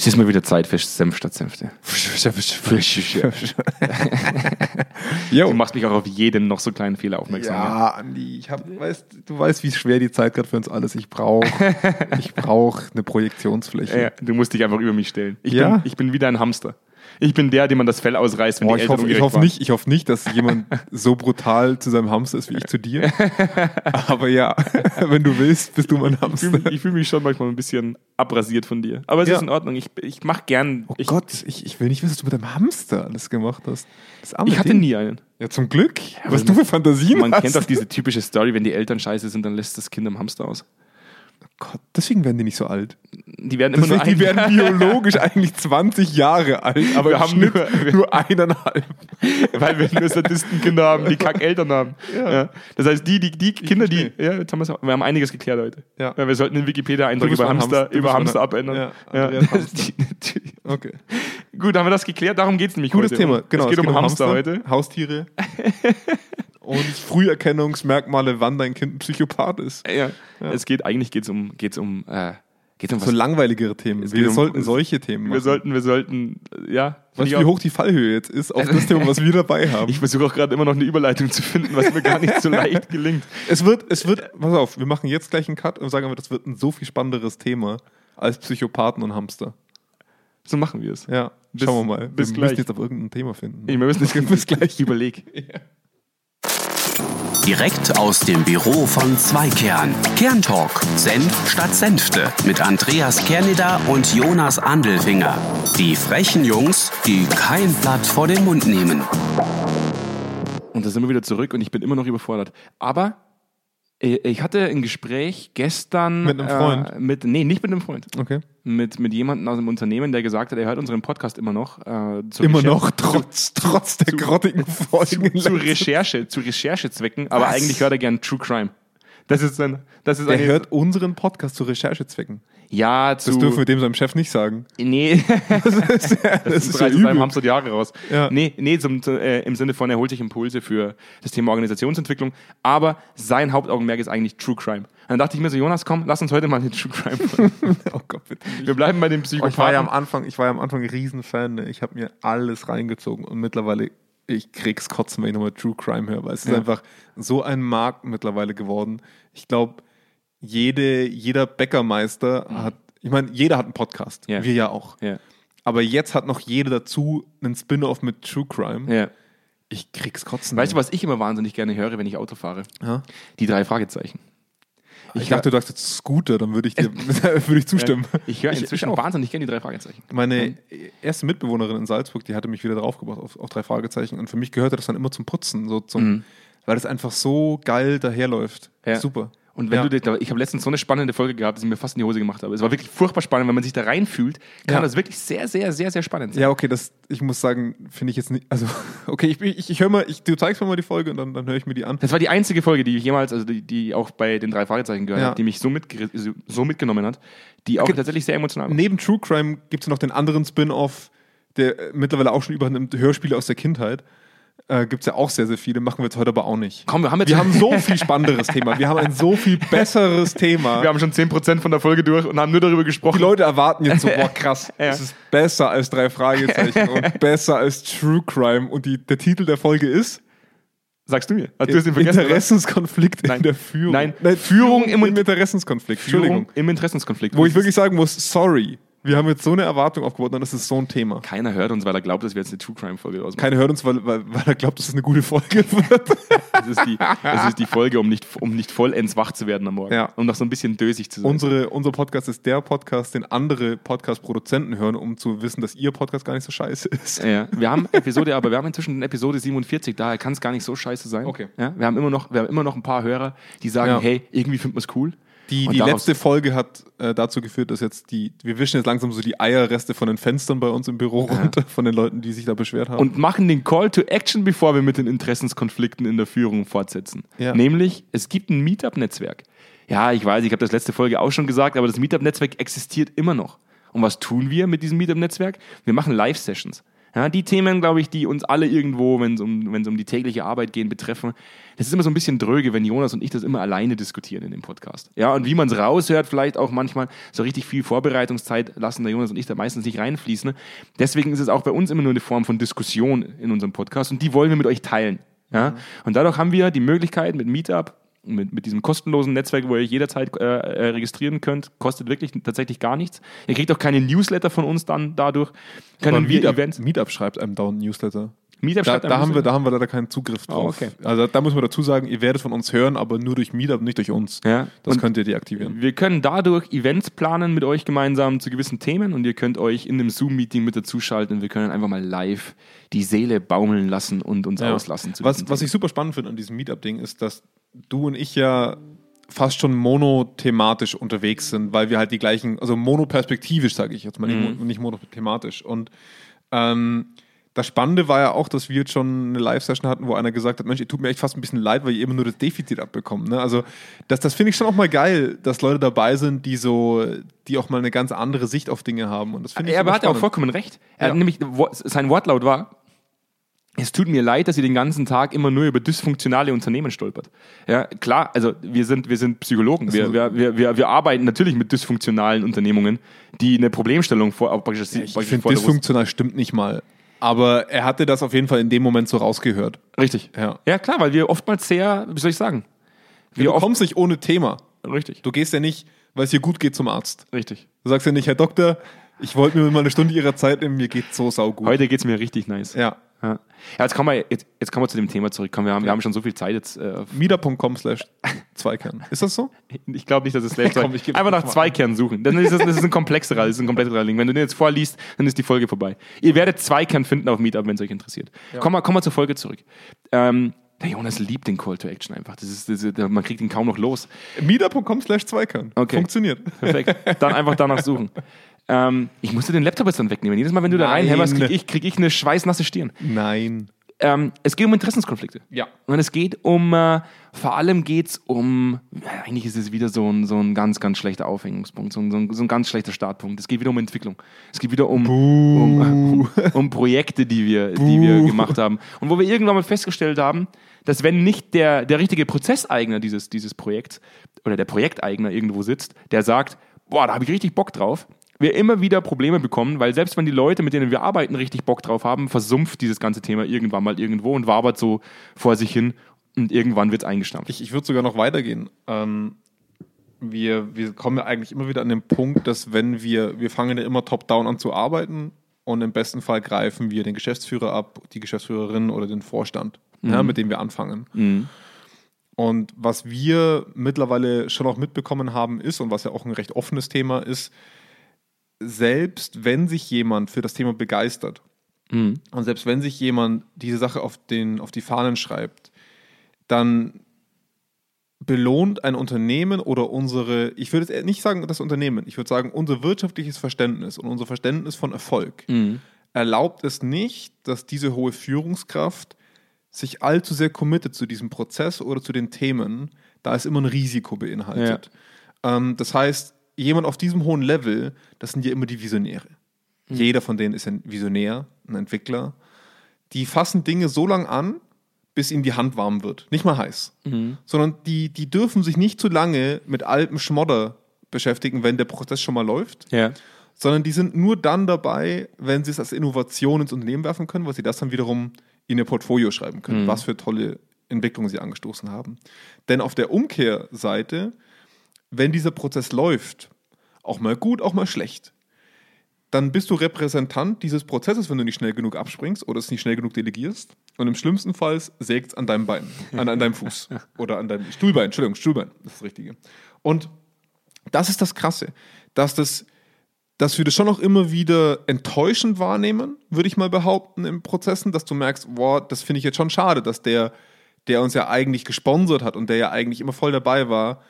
Es ist mal wieder Zeit für Senf statt Senfte. Du machst mich auch auf jeden noch so kleinen Fehler aufmerksam. Ja, Andi, ich hab, weißt, du weißt, wie schwer die Zeit gerade für uns alles. Ich brauche ich brauch eine Projektionsfläche. Ja, du musst dich einfach über mich stellen. Ich, Ja. bin, ich bin wieder ein Hamster. Ich bin der, dem man das Fell ausreißt, wenn Boah, die ich, Eltern hoffe, ich, hoffe waren. nicht, ich hoffe nicht, dass jemand so brutal zu seinem Hamster ist wie ich zu dir. Aber ja, wenn du willst, bist du mein Ich Hamster. fühle ich fühl mich schon manchmal ein bisschen abrasiert von dir. Aber es Ja. ist in Ordnung. Ich, ich mache gern. Oh ich, Gott, ich, ich will nicht wissen, was du mit deinem Hamster alles gemacht hast. Ich hatte Ding. nie einen. Ja, zum Glück. was weil du für Fantasien Man hast. kennt auch diese typische Story, wenn die Eltern scheiße sind, dann lässt das Kind am Hamster aus. Gott, deswegen werden die nicht so alt. Die werden immer Deswegen, nur die ein- werden biologisch eigentlich 20 Jahre alt, aber Wir haben Schnitt nur- nur, eineinhalb. weil wir nur Sadistenkinder haben, die Kackeltern haben. Ja. Das heißt, die, die, die Kinder, die. Ja, jetzt haben wir haben einiges geklärt heute. Ja. Wir sollten den Wikipedia-Eintrag bist über Hamster, Hamster. Über Hamster Ha- abändern. Ja, Ja, Hamster. die- die- Okay. Gut, haben wir das geklärt? Darum geht es nämlich Gutes heute. Thema, genau. Es geht um Hamster, heute. Haustiere. Und Früherkennungsmerkmale, wann dein Kind ein Psychopath ist. Ja. Es geht, eigentlich geht es um, geht's um, äh, geht's um was. So langweiligere Themen. Wir um- sollten solche Themen machen. wir sollten, wir sollten, äh, ja. weißt du, wie hoch die Fallhöhe jetzt ist auf das Thema, was wir dabei haben? Ich versuche auch gerade immer noch eine Überleitung zu finden, was mir gar nicht so leicht gelingt. Es wird, es wird, pass auf, wir machen jetzt gleich einen Cut und sagen das wird ein so viel spannenderes Thema als Psychopathen und Hamster. So machen wir es. Ja, Bis- schauen wir mal. bis wir gleich. müssen jetzt auf irgendein Thema finden. Ich, wir müssen nicht Bis gleich. Überleg. Direkt aus dem Büro von Zweikern. Kerntalk. Senf statt Senfte. Mit Andreas Kerneder und Jonas Andelfinger. Die frechen Jungs, die kein Blatt vor den Mund nehmen. Und da sind wir wieder zurück und ich bin immer noch überfordert. Aber äh, ich hatte ein Gespräch gestern Mit einem Freund? Äh, mit, nee, nicht mit einem Freund. Okay. Mit, mit jemandem aus dem Unternehmen, der gesagt hat, er hört unseren Podcast immer noch. Äh, Immer Recher- noch, trotz, trotz der grottigen Folgen. zu, zu Recherche, zu Recherchezwecken, aber Was? eigentlich hört er gern True Crime. Das ist ein, das ist Der hört unseren Podcast zu Recherchezwecken. Ja zu, Das dürfen wir dem seinem Chef nicht sagen. nee, Das ist, ja, das das ist ist ja aus seinem übel. Hamster die Jahre raus. Ja. Nee, nee zum, zu, äh, im Sinne von, er holt sich Impulse für das Thema Organisationsentwicklung, aber sein Hauptaugenmerk ist eigentlich True Crime. Und dann dachte ich mir so, Jonas, komm, lass uns heute mal eine True Crime. Oh Gott, bitte nicht. Wir bleiben bei dem Oh, ich war ja Psychopathen. am Anfang, ich war ja am Anfang ein Riesenfan. Ne? Ich habe mir alles reingezogen und mittlerweile ich krieg's kotzen, wenn ich nochmal True Crime höre, weil es ist Ja. einfach so ein Markt mittlerweile geworden. Ich glaube, jede, jeder Bäckermeister hat, ich meine, jeder hat einen Podcast, Ja. wir ja auch. ja, Aber jetzt hat noch jeder dazu einen Spin-off mit True Crime. ja. Ich krieg's kotzen. Weißt du, was ich immer wahnsinnig gerne höre, wenn ich Auto fahre? Ja? Die drei Fragezeichen. Ich dachte, du sagst jetzt Scooter, dann würde ich dir würde ich zustimmen. Ich höre inzwischen auch. wahnsinnig gerne die drei Fragezeichen. Meine erste Mitbewohnerin in Salzburg, die hatte mich wieder draufgebracht auf, auf drei Fragezeichen. Und für mich gehörte das dann immer zum Putzen, so zum, weil das einfach so geil daherläuft. Mhm. Ja. Super. Und wenn Ja. du ich habe letztens so eine spannende Folge gehabt, dass ich mir fast in die Hose gemacht habe. Es war wirklich furchtbar spannend, wenn man sich da reinfühlt, kann Ja. das wirklich sehr, sehr, sehr, sehr spannend sein. Ja, okay, das, ich muss sagen, finde ich jetzt nicht, also, okay, ich, ich, ich höre mal, ich, du zeigst mir mal die Folge und dann, dann höre ich mir die an. Das war die einzige Folge, die ich jemals, also die, die auch bei den drei Fragezeichen gehört Ja. hat, die mich so, mitge so- mitgenommen hat, die auch Okay. tatsächlich sehr emotional war. Neben True Crime gibt es noch den anderen Spin-off, der mittlerweile auch schon übernimmt, Hörspiele aus der Kindheit. Äh, gibt es ja auch sehr, sehr viele, machen wir jetzt heute aber auch nicht. Komm, wir haben jetzt Wir haben so viel spannenderes Thema. Wir haben ein so viel besseres Thema. wir haben schon 10% von der Folge durch und haben nur darüber gesprochen. Die Leute erwarten jetzt so, boah, krass, Ja. es ist besser als drei Fragezeichen und besser als True Crime. Und die, der Titel der Folge ist Sagst du mir? Hast du denn vergessen? Interessenskonflikt Nein. in der Führung. Nein. Führung Führung im, im- Interessenskonflikt. Führung Entschuldigung. im Interessenskonflikt. Wo ich wirklich sagen muss, sorry, wir haben jetzt so eine Erwartung aufgebaut und das ist so ein Thema. Keiner hört uns, weil er glaubt, dass wir jetzt eine True Crime Folge ausmachen. Keiner hört uns, weil, weil, weil er glaubt, dass es eine gute Folge wird. Es ist die, es ist die Folge, um nicht, um nicht vollends wach zu werden am Morgen. Ja. Um noch so ein bisschen dösig zu sein. Unsere, unser Podcast ist der Podcast, den andere Podcast-Produzenten hören, um zu wissen, dass ihr Podcast gar nicht so scheiße ist. Ja, wir haben Episode, aber wir haben inzwischen Episode 47, daher kann es gar nicht so scheiße sein. Okay. Ja, wir, haben immer noch, wir haben immer noch ein paar Hörer, die sagen, Ja. hey, irgendwie findet man es cool. Die, die letzte Folge hat äh, dazu geführt, dass jetzt die, wir wischen jetzt langsam so die Eierreste von den Fenstern bei uns im Büro runter, von den Leuten, die sich da beschwert haben. Und machen den Call to Action, bevor wir mit den Interessenskonflikten in der Führung fortsetzen. Ja. Nämlich, es gibt ein Meetup-Netzwerk. Ja, ich weiß, ich habe das letzte Folge auch schon gesagt, aber das Meetup-Netzwerk existiert immer noch. Und was tun wir mit diesem Meetup-Netzwerk? Wir machen Live-Sessions. Ja, die Themen, glaube ich, die uns alle irgendwo, wenn es um, wenn's um die tägliche Arbeit geht, betreffen, das ist immer so ein bisschen dröge, wenn Jonas und ich das immer alleine diskutieren in dem Podcast. Ja, und wie man es raushört, vielleicht auch manchmal so richtig viel Vorbereitungszeit lassen der Jonas und ich da meistens nicht reinfließen. Deswegen ist es auch bei uns immer nur eine Form von Diskussion in unserem Podcast und die wollen wir mit euch teilen. Ja? Und dadurch haben wir die Möglichkeit mit Meetup mit, mit diesem kostenlosen Netzwerk, wo ihr euch jederzeit äh, äh, registrieren könnt, kostet wirklich tatsächlich gar nichts. Ihr kriegt auch keine Newsletter von uns dann dadurch. Können wir Meetup, Events. Meetup schreibt einem dauernd Newsletter. Meetup Da, schreibt da, einem haben wir, da haben wir leider keinen Zugriff drauf. okay. Also da muss man dazu sagen, ihr werdet von uns hören, aber nur durch Meetup, nicht durch uns. Ja. Das Und könnt ihr deaktivieren. Wir können dadurch Events planen mit euch gemeinsam zu gewissen Themen und ihr könnt euch in einem Zoom-Meeting mit dazuschalten und wir können einfach mal live die Seele baumeln lassen und uns Ja. auslassen. Was, was ich super spannend finde an diesem Meetup-Ding ist, dass du und ich ja fast schon monothematisch unterwegs sind, weil wir halt die gleichen, also monoperspektivisch, sage ich jetzt mal, nicht, mo- nicht monothematisch. Und ähm, das Spannende war ja auch, dass wir jetzt schon eine Live-Session hatten, wo einer gesagt hat, Mensch, ihr tut mir echt fast ein bisschen leid, weil ihr immer nur das Defizit abbekommt. Ne? Also das, das finde ich schon auch mal geil, dass Leute dabei sind, die so, die auch mal eine ganz andere Sicht auf Dinge haben. Und das finde ich Er hat ja auch vollkommen recht. Er Ja. hat nämlich, sein Wortlaut war, es tut mir leid, dass ihr den ganzen Tag immer nur über dysfunktionale Unternehmen stolpert. Ja, klar, also wir sind, wir sind Psychologen. Wir, wir, wir, wir, arbeiten natürlich mit dysfunktionalen Unternehmungen, die eine Problemstellung vor, praktisch, Ich finde, dysfunktional stimmt nicht mal. Aber er hatte das auf jeden Fall in dem Moment so rausgehört. Richtig. Ja. Ja, klar, weil wir oftmals sehr, wie soll ich sagen? Du Wir oft, kommst nicht ohne Thema. richtig, Du gehst ja nicht, weil es dir gut geht zum Arzt. richtig. Du sagst ja nicht, Herr Doktor, ich wollte mir mal eine Stunde Ihrer Zeit nehmen, mir geht so saugut. Heute geht's mir richtig nice. Ja. Ja, ja jetzt, kommen wir, jetzt, jetzt kommen wir zu dem Thema zurück. Komm, wir, haben, wir haben schon so viel Zeit jetzt. Äh, Meetup.com slash Zweikern. Ist das so? Ich glaube nicht, dass es selbst Komm, Einfach nach mach mal. zwei Kernen suchen. Dann ist das, das ist ein komplexerer, das ist ein komplexerer Link. Wenn du den jetzt vorliest, dann ist die Folge vorbei. Ihr werdet zwei Kern finden auf Meetup, wenn es euch interessiert. Kommen wir, kommen wir zur Folge zurück. Ähm, der Jonas liebt den Call to Action einfach. Das ist, das ist, man kriegt ihn kaum noch los. Meetup.com slash Zweikern. Okay. Funktioniert. Perfekt. Dann einfach danach suchen. Ähm, ich musste den Laptop jetzt dann wegnehmen. Jedes Mal, wenn du da Nein. reinhämmerst, krieg ich, krieg ich eine schweißnasse Stirn. Nein. Ähm, es geht um Interessenskonflikte. Ja. Und es geht um, äh, vor allem geht es um, eigentlich ist es wieder so ein, so ein ganz, ganz schlechter Aufhängungspunkt, so ein, so, ein, so ein ganz schlechter Startpunkt. Es geht wieder um Entwicklung. Es geht wieder um, um, um, um Projekte, die wir, die wir gemacht haben. Und wo wir irgendwann mal festgestellt haben, dass wenn nicht der, der richtige Prozesseigner dieses, dieses Projekts oder der Projekteigner irgendwo sitzt, der sagt, boah, da habe ich richtig Bock drauf, wir immer wieder Probleme bekommen, weil selbst wenn die Leute, mit denen wir arbeiten, richtig Bock drauf haben, versumpft dieses ganze Thema irgendwann mal irgendwo und wabert so vor sich hin und irgendwann wird es eingestampft. Ich, ich würde sogar noch weitergehen. Ähm, wir, wir kommen ja eigentlich immer wieder an den Punkt, dass wenn wir, wir fangen ja immer top-down an zu arbeiten und im besten Fall greifen wir den Geschäftsführer ab, die Geschäftsführerin oder den Vorstand, ja, mit dem wir anfangen. Und was wir mittlerweile schon auch mitbekommen haben ist, und was ja auch ein recht offenes Thema ist, selbst wenn sich jemand für das Thema begeistert und selbst wenn sich jemand diese Sache auf, den, auf die Fahnen schreibt, dann belohnt ein Unternehmen oder unsere, ich würde jetzt nicht sagen das Unternehmen, ich würde sagen unser wirtschaftliches Verständnis und unser Verständnis von Erfolg erlaubt es nicht, dass diese hohe Führungskraft sich allzu sehr committet zu diesem Prozess oder zu den Themen, da es immer ein Risiko beinhaltet. Ähm, das heißt, jemand auf diesem hohen Level, das sind ja immer die Visionäre. Jeder von denen ist ein Visionär, ein Entwickler. Die fassen Dinge so lang an, bis ihnen die Hand warm wird. Nicht mal heiß. Sondern die, die dürfen sich nicht zu lange mit altem Schmodder beschäftigen, wenn der Prozess schon mal läuft Ja. sondern die sind nur dann dabei, wenn sie es als Innovation ins Unternehmen werfen können, weil sie das dann wiederum in ihr Portfolio schreiben können, was für tolle Entwicklungen sie angestoßen haben. Denn auf der Umkehrseite, wenn dieser Prozess läuft, auch mal gut, auch mal schlecht, dann bist du Repräsentant dieses Prozesses, wenn du nicht schnell genug abspringst oder es nicht schnell genug delegierst. Und im schlimmsten Fall sägt es an deinem Bein, an, an deinem Fuß oder an deinem Stuhlbein. Entschuldigung, Stuhlbein, das ist das Richtige. Und das ist das Krasse, dass das dass wir das schon auch immer wieder enttäuschend wahrnehmen, würde ich mal behaupten, in Prozessen, dass du merkst, boah, das finde ich jetzt schon schade, dass der, der uns ja eigentlich gesponsert hat und der ja eigentlich immer voll dabei war,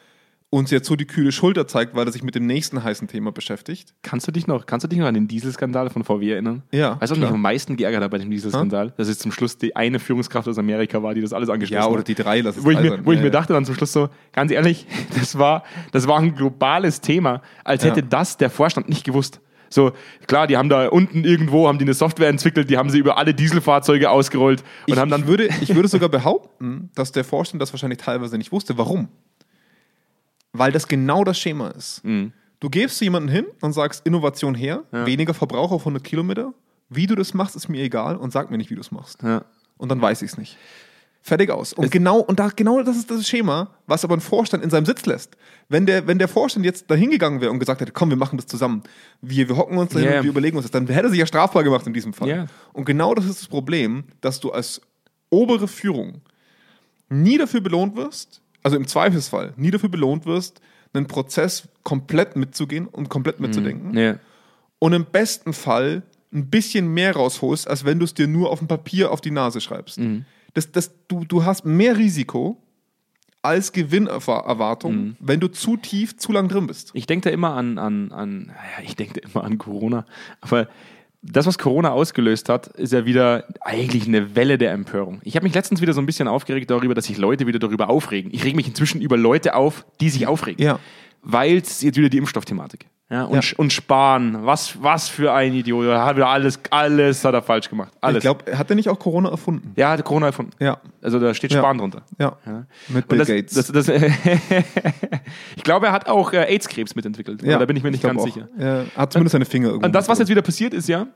uns jetzt so die kühle Schulter zeigt, weil er sich mit dem nächsten heißen Thema beschäftigt. Kannst du dich noch, kannst du dich noch an den Dieselskandal von VW erinnern? Ja, Weißt du, was mich am meisten geärgert hat bei dem Dieselskandal? Dass es zum Schluss die eine Führungskraft aus Amerika war, die das alles angeschlossen Ja, hat. oder die drei, lass es wo ich, mir, wo ich Ja, mir ja. dachte dann zum Schluss so, ganz ehrlich, das war, das war ein globales Thema, als hätte Ja. das der Vorstand nicht gewusst. So, klar, die haben da unten irgendwo, haben die eine Software entwickelt, die haben sie über alle Dieselfahrzeuge ausgerollt und ich, haben dann ich, würde, ich würde sogar behaupten, dass der Vorstand das wahrscheinlich teilweise nicht wusste. Warum? Weil das genau das Schema ist. Mhm. Du gehst zu jemandem hin und sagst Innovation her, weniger Verbrauch auf 100 Kilometer. Wie du das machst, ist mir egal und sag mir nicht, wie du es machst. Ja. Und dann weiß ich es nicht. Fertig aus. Und genau, und da, genau das ist das Schema, was aber ein Vorstand in seinem Sitz lässt. Wenn der, wenn der Vorstand jetzt da hingegangen wäre und gesagt hätte, komm, wir machen das zusammen, wir, wir hocken uns dahin Ja. und wir überlegen uns das, dann hätte er sich ja strafbar gemacht in diesem Fall. Ja. Und genau das ist das Problem, dass du als obere Führung nie dafür belohnt wirst, also im Zweifelsfall nie dafür belohnt wirst, einen Prozess komplett mitzugehen und komplett mitzudenken Ja. und im besten Fall ein bisschen mehr rausholst, als wenn du es dir nur auf dem Papier auf die Nase schreibst. Mhm. Das, das, du, du hast mehr Risiko als Gewinnerwartung, wenn du zu tief, zu lang drin bist. Ich denke da immer an, an, an ja, ich denke da immer an Corona, aber das, was Corona ausgelöst hat, ist ja wieder eigentlich eine Welle der Empörung. Ich habe mich letztens wieder so ein bisschen aufgeregt darüber, dass sich Leute wieder darüber aufregen. Ich rege mich inzwischen über Leute auf, die sich aufregen. Ja. Weil es jetzt wieder die Impfstoffthematik. Ja, und, Ja. Und Spahn, was, was für ein Idiot. Er hat wieder alles, alles hat er falsch gemacht. Alles. Ich glaube, hat er nicht auch Corona erfunden? ja, er hat Corona erfunden. Ja. Also da steht Ja. Spahn drunter. Ja. Ja. Mit Bill das, Gates. Das, das, ich glaube, er hat auch äh, AIDS-Krebs mitentwickelt. ja, da bin ich mir nicht glaub ganz auch. sicher. Er hat zumindest seine Finger irgendwo. Und das, was jetzt wieder passiert ist, ja,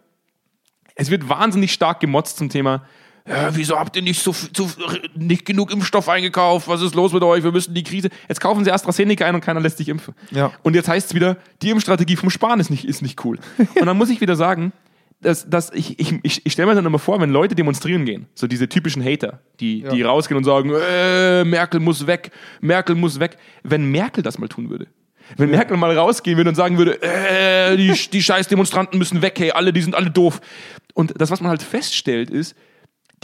es wird wahnsinnig stark gemotzt zum Thema, ja, wieso habt ihr nicht, so, zu, nicht genug Impfstoff eingekauft? Was ist los mit euch? Wir müssen die Krise. Jetzt kaufen sie AstraZeneca ein und keiner lässt sich impfen. Ja. Und jetzt heißt es wieder, die Impfstrategie vom Spahn ist nicht, ist nicht cool. und dann muss ich wieder sagen, dass, dass ich, ich, ich, ich stelle mir dann immer vor, wenn Leute demonstrieren gehen, so diese typischen Hater, die, die rausgehen und sagen, äh, Merkel muss weg, Merkel muss weg. Wenn Merkel das mal tun würde, wenn Merkel mal rausgehen würde und sagen würde, äh, die, die scheiß Demonstranten müssen weg, hey, alle, die sind alle doof. Und das, was man halt feststellt, ist,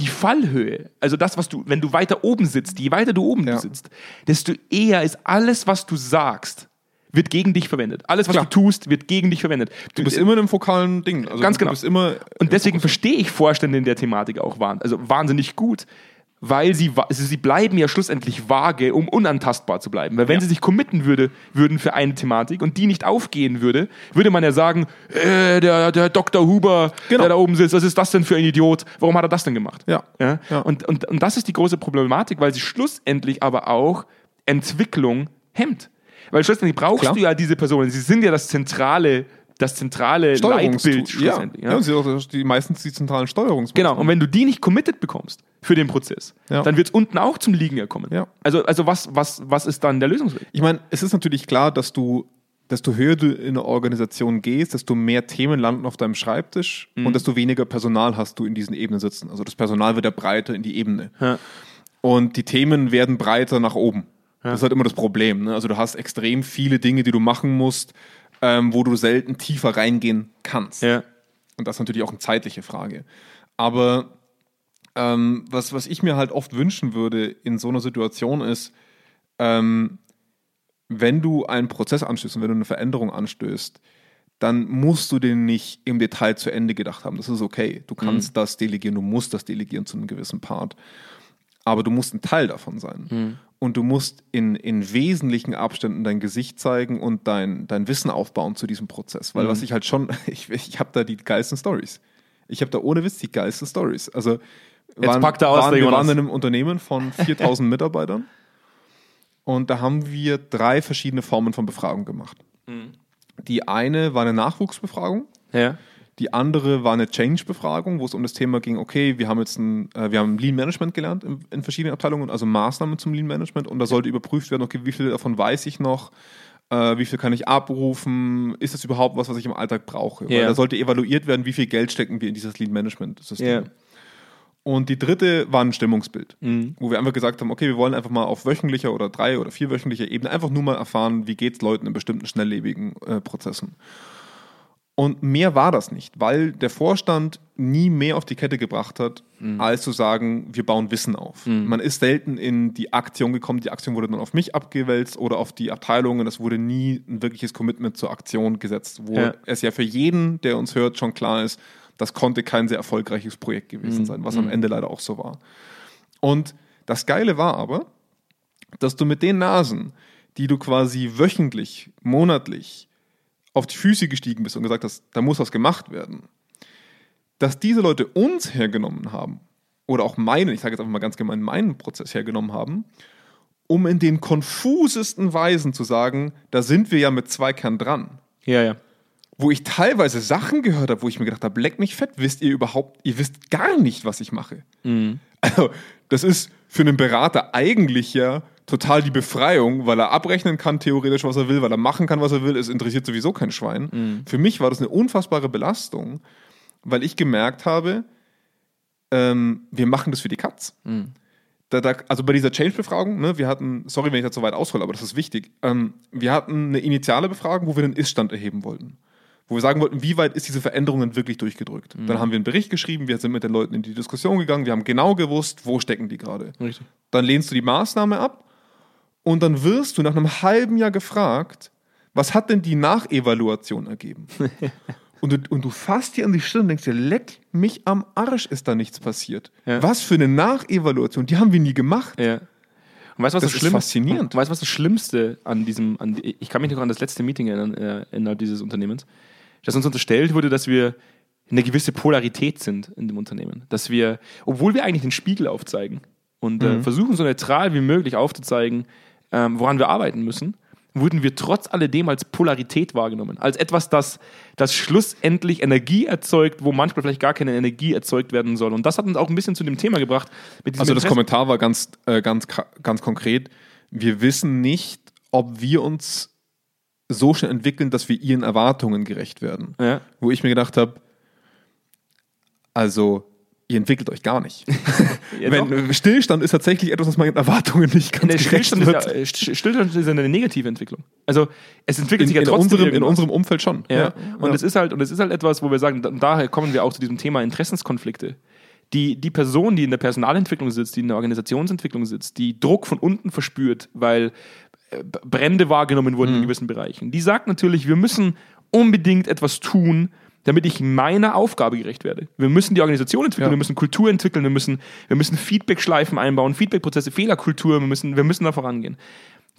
die Fallhöhe, also das, was du, wenn du weiter oben sitzt, je weiter du oben Ja. du sitzt, desto eher ist alles, was du sagst, wird gegen dich verwendet. Alles, was Klar. du tust, wird gegen dich verwendet. du bist immer in einem fokalen Ding. Also Ganz du genau. Und deswegen verstehe ich Vorstände in der Thematik auch wahn, also wahnsinnig gut, weil sie, also sie bleiben ja schlussendlich vage, um unantastbar zu bleiben. Weil wenn sie sich committen würde, würden für eine Thematik und die nicht aufgehen würde, würde man ja sagen, äh, der, der Dr. Huber, Genau. der da oben sitzt, was ist das denn für ein Idiot? Warum hat er das denn gemacht? Ja. Ja? Ja. Und, und, und das ist die große Problematik, weil sie schlussendlich aber auch Entwicklung hemmt. Weil schlussendlich brauchst Klar. du ja diese Personen. Sie sind ja das zentrale, das zentrale. Leitbild Ja, ja. und sie sind auch die, meistens die zentralen Steuerungs. Genau, und wenn du die nicht committed bekommst für den Prozess, Ja. dann wird es unten auch zum Liegen ja kommen. Ja. Also, also was, was, was ist dann der Lösungsweg? Ich meine, es ist natürlich klar, dass du, desto höher du in eine Organisation gehst, desto mehr Themen landen auf deinem Schreibtisch Mhm. und desto weniger Personal hast du in diesen Ebenen sitzen. Also das Personal wird ja breiter in die Ebene. Ja. Und die Themen werden breiter nach oben. Das ist halt immer das Problem. Ne? Also du hast extrem viele Dinge, die du machen musst, ähm, wo du selten tiefer reingehen kannst. Ja. Und das ist natürlich auch eine zeitliche Frage. Aber ähm, was, was ich mir halt oft wünschen würde in so einer Situation ist, ähm, wenn du einen Prozess anstößt und wenn du eine Veränderung anstößt, dann musst du den nicht im Detail zu Ende gedacht haben. Das ist okay. Du kannst das delegieren, du musst das delegieren zu einem gewissen Part. Aber du musst ein Teil davon sein. Und du musst in, in wesentlichen Abständen dein Gesicht zeigen und dein, dein Wissen aufbauen zu diesem Prozess. Weil was ich halt schon, ich, ich habe da die geilsten Stories. Ich habe da ohne Witz die geilsten Stories. Also waren, packt er aus, waren, wir waren in einem Unternehmen von 4000 Mitarbeitern und da haben wir drei verschiedene Formen von Befragung gemacht. Mhm. Die eine war eine Nachwuchsbefragung. Ja. Die andere war eine Change-Befragung, wo es um das Thema ging, okay, wir haben jetzt ein, äh, wir haben Lean Management gelernt in, in verschiedenen Abteilungen, also Maßnahmen zum Lean Management und da sollte überprüft werden, okay, wie viel davon weiß ich noch, äh, wie viel kann ich abrufen, ist das überhaupt was, was ich im Alltag brauche? Weil Ja. da sollte evaluiert werden, wie viel Geld stecken wir in dieses Lean Management-System. Ja. Und die dritte war ein Stimmungsbild, wo wir einfach gesagt haben, okay, wir wollen einfach mal auf wöchentlicher oder drei- oder vierwöchentlicher Ebene einfach nur mal erfahren, wie geht es Leuten in bestimmten schnelllebigen äh, Prozessen. Und mehr war das nicht, weil der Vorstand nie mehr auf die Kette gebracht hat, als zu sagen, wir bauen Wissen auf. Man ist selten in die Aktion gekommen, die Aktion wurde dann auf mich abgewälzt oder auf die Abteilungen, es wurde nie ein wirkliches Commitment zur Aktion gesetzt, wo Ja. es ja für jeden, der uns hört, schon klar ist, das konnte kein sehr erfolgreiches Projekt gewesen sein, was am Ende leider auch so war. Und das Geile war aber, dass du mit den Nasen, die du quasi wöchentlich, monatlich auf die Füße gestiegen bist und gesagt hast, da muss was gemacht werden, dass diese Leute uns hergenommen haben, oder auch meinen, ich sage jetzt einfach mal ganz gemein, meinen Prozess hergenommen haben, um in den konfusesten Weisen zu sagen, da sind wir ja mit zwei Kern dran. Ja, ja. Wo ich teilweise Sachen gehört habe, wo ich mir gedacht habe, leck mich fett, wisst ihr überhaupt, ihr wisst gar nicht, was ich mache. Also, das ist für einen Berater eigentlich ja total die Befreiung, weil er abrechnen kann, theoretisch, was er will, weil er machen kann, was er will. Es interessiert sowieso kein Schwein. Für mich war das eine unfassbare Belastung, weil ich gemerkt habe, ähm, wir machen das für die Katz. Da, da, also bei dieser Change-Befragung, ne, wir hatten, sorry, wenn ich das so weit aushole, aber das ist wichtig, ähm, wir hatten eine initiale Befragung, wo wir den Ist-Stand erheben wollten. Wo wir sagen wollten, wie weit ist diese Veränderung denn wirklich durchgedrückt. Dann haben wir einen Bericht geschrieben, wir sind mit den Leuten in die Diskussion gegangen, wir haben genau gewusst, wo stecken die gerade. Dann lehnst du die Maßnahme ab und dann wirst du nach einem halben Jahr gefragt, was hat denn die Nachevaluation ergeben? und, du, und du fasst dir an die Stirn und denkst dir, leck mich am Arsch, ist da nichts passiert. Ja. Was für eine Nachevaluation, die haben wir nie gemacht. Ja. Und weißt was Das das, ist faszinierend. Weißt du, was das Schlimmste an diesem, an, ich kann mich noch an das letzte Meeting erinnern, äh, innerhalb dieses Unternehmens, dass uns unterstellt wurde, dass wir eine gewisse Polarität sind in dem Unternehmen. Dass wir, obwohl wir eigentlich den Spiegel aufzeigen und äh, versuchen, so neutral wie möglich aufzuzeigen, ähm, woran wir arbeiten müssen, wurden wir trotz alledem als Polarität wahrgenommen. Als etwas, das, das schlussendlich Energie erzeugt, wo manchmal vielleicht gar keine Energie erzeugt werden soll. Und das hat uns auch ein bisschen zu dem Thema gebracht. Also das Kommentar war ganz, äh, ganz, ganz konkret. Wir wissen nicht, ob wir uns so schnell entwickeln, dass wir ihren Erwartungen gerecht werden. Ja. Wo ich mir gedacht habe, also ihr entwickelt euch gar nicht. Ja, Wenn, Stillstand ist tatsächlich etwas, was meinen Erwartungen nicht ganz gerecht Stillstand ist, wird. ja, äh, St- Stillstand ist ja eine negative Entwicklung. Also es entwickelt in, sich ja in, trotzdem unserem, in unserem Umfeld schon. Ja. Und es ist halt, und es ist halt etwas, wo wir sagen, da, daher kommen wir auch zu diesem Thema Interessenskonflikte. Die, die Person, die in der Personalentwicklung sitzt, die in der Organisationsentwicklung sitzt, die Druck von unten verspürt, weil äh, Brände wahrgenommen wurden in gewissen Bereichen, die sagt natürlich, wir müssen unbedingt etwas tun, damit ich meiner Aufgabe gerecht werde. Wir müssen die Organisation entwickeln, Ja. wir müssen Kultur entwickeln, wir müssen, wir müssen Feedback-Schleifen einbauen, Feedback-Prozesse, Fehlerkultur, wir müssen, wir müssen da vorangehen.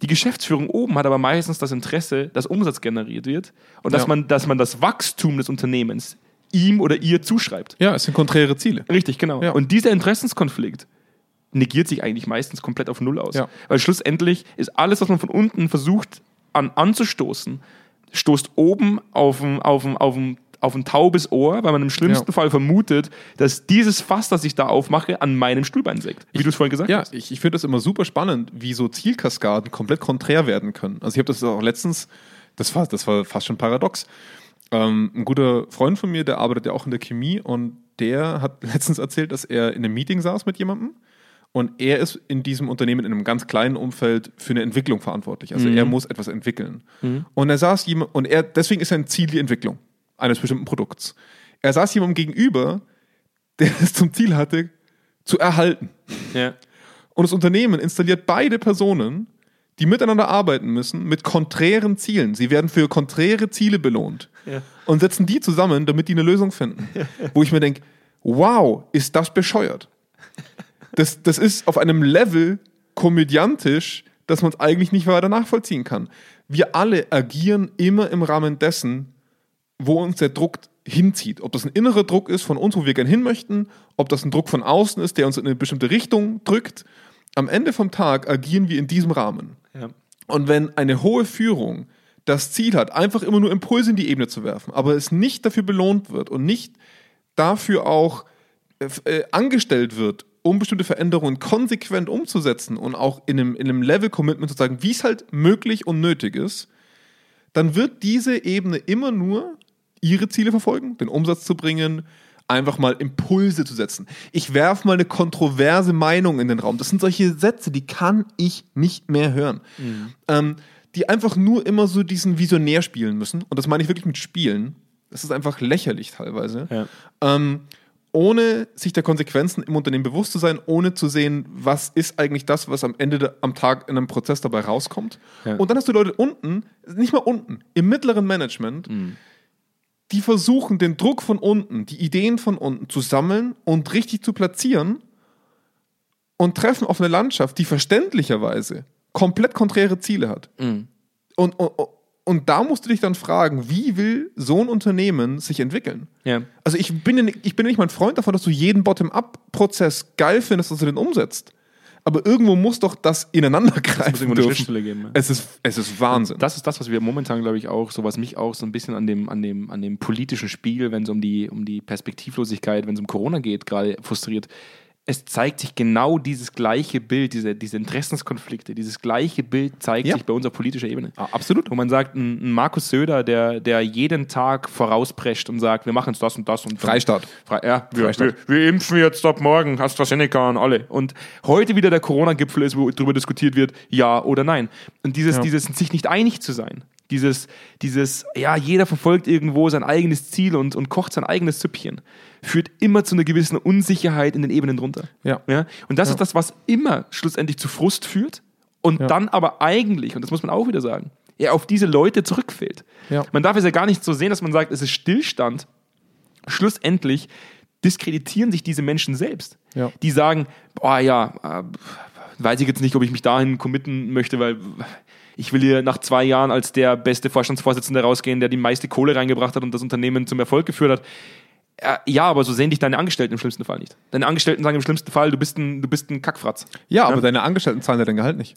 Die Geschäftsführung oben hat aber meistens das Interesse, dass Umsatz generiert wird und dass, Ja. man, dass man das Wachstum des Unternehmens ihm oder ihr zuschreibt. ja, es sind konträre Ziele. Richtig, genau. Ja. Und dieser Interessenskonflikt negiert sich eigentlich meistens komplett auf Null aus. Ja. Weil schlussendlich ist alles, was man von unten versucht an, anzustoßen, stoßt oben auf ein, auf ein, auf ein, auf ein taubes Ohr, weil man im schlimmsten Ja. Fall vermutet, dass dieses Fass, das ich da aufmache, an meinem Stuhlbein sägt. Wie du es vorhin gesagt Ja, hast. ich, ich finde das immer super spannend, wie so Zielkaskaden komplett konträr werden können. Also ich habe das auch letztens, das war, das war fast schon paradox. Ähm, ein guter Freund von mir, der arbeitet ja auch in der Chemie und der hat letztens erzählt, dass er in einem Meeting saß mit jemandem und er ist in diesem Unternehmen in einem ganz kleinen Umfeld für eine Entwicklung verantwortlich. Also er muss etwas entwickeln. Und er saß jemand, und er, deswegen ist sein Ziel die Entwicklung eines bestimmten Produkts. Er saß jemandem gegenüber, der es zum Ziel hatte, zu erhalten. Ja. Und das Unternehmen installiert beide Personen, die miteinander arbeiten müssen, mit konträren Zielen. Sie werden für konträre Ziele belohnt. Ja. Und setzen die zusammen, damit die eine Lösung finden. Wo ich mir denke, wow, ist das bescheuert. Das, das ist auf einem Level komödiantisch, dass man es eigentlich nicht weiter nachvollziehen kann. Wir alle agieren immer im Rahmen dessen, wo uns der Druck hinzieht. Ob das ein innerer Druck ist von uns, wo wir gern hin möchten, ob das ein Druck von außen ist, der uns in eine bestimmte Richtung drückt. Am Ende vom Tag agieren wir in diesem Rahmen. Ja. Und wenn eine hohe Führung das Ziel hat, einfach immer nur Impulse in die Ebene zu werfen, aber es nicht dafür belohnt wird und nicht dafür auch äh, äh, angestellt wird, um bestimmte Veränderungen konsequent umzusetzen und auch in einem, in einem Level-Commitment zu sagen, wie es halt möglich und nötig ist, dann wird diese Ebene immer nur ihre Ziele verfolgen, den Umsatz zu bringen, einfach mal Impulse zu setzen. Ich werfe mal eine kontroverse Meinung in den Raum. Das sind solche Sätze, die kann ich nicht mehr hören. Ähm, die einfach nur immer so diesen Visionär spielen müssen. Und das meine ich wirklich mit Spielen. Das ist einfach lächerlich teilweise. Ja. Ähm, ohne sich der Konsequenzen im Unternehmen bewusst zu sein, ohne zu sehen, was ist eigentlich das, was am Ende de- am Tag in einem Prozess dabei rauskommt. Ja. Und dann hast du Leute unten, nicht mal unten, im mittleren Management, die versuchen, den Druck von unten, die Ideen von unten zu sammeln und richtig zu platzieren und treffen auf eine Landschaft, die verständlicherweise komplett konträre Ziele hat. Und, und, und da musst du dich dann fragen, wie will so ein Unternehmen sich entwickeln? Ja. Also ich bin, ich bin nicht mal ein Freund davon, dass du jeden Bottom-up-Prozess geil findest, dass du den umsetzt. Aber irgendwo muss doch das ineinander greifen irgendwo eine dürfen. Schnittstelle geben, ja. Es ist, es ist Wahnsinn. Das ist das, was wir momentan, glaube ich, auch, so was mich auch so ein bisschen an dem, an dem, an dem politischen Spiel, wenn es um die, um die Perspektivlosigkeit, wenn es um Corona geht, gerade frustriert. Es zeigt sich genau dieses gleiche Bild, diese, diese Interessenskonflikte, dieses gleiche Bild zeigt Ja. sich bei uns auf politischer Ebene. Ah, absolut. Wo man sagt, ein, ein Markus Söder, der, der jeden Tag vorausprescht und sagt, wir machen jetzt das und das und Freistaat. Fre ja, wir, wir, Freistaat. wir impfen jetzt ab morgen AstraZeneca an alle. Und heute wieder der Corona-Gipfel ist, wo darüber diskutiert wird, ja oder nein. Und dieses, Ja. dieses sich nicht einig zu sein, dieses, dieses, ja, jeder verfolgt irgendwo sein eigenes Ziel und, und kocht sein eigenes Süppchen, führt immer zu einer gewissen Unsicherheit in den Ebenen drunter. Ja. Ja? Und das Ja. ist das, was immer schlussendlich zu Frust führt und Ja. dann aber eigentlich, und das muss man auch wieder sagen, er auf diese Leute zurückfällt. Ja. Man darf es ja gar nicht so sehen, dass man sagt, es ist Stillstand. Schlussendlich diskreditieren sich diese Menschen selbst. Ja. Die sagen, boah ja, äh, weiß ich jetzt nicht, ob ich mich dahin committen möchte, weil ich will hier nach zwei Jahren als der beste Vorstandsvorsitzende rausgehen, der die meiste Kohle reingebracht hat und das Unternehmen zum Erfolg geführt hat. Ja, aber so sehen dich deine Angestellten im schlimmsten Fall nicht. Deine Angestellten sagen im schlimmsten Fall, du bist ein, du bist ein Kackfratz. Ja, aber deine Angestellten zahlen ja dein Gehalt nicht.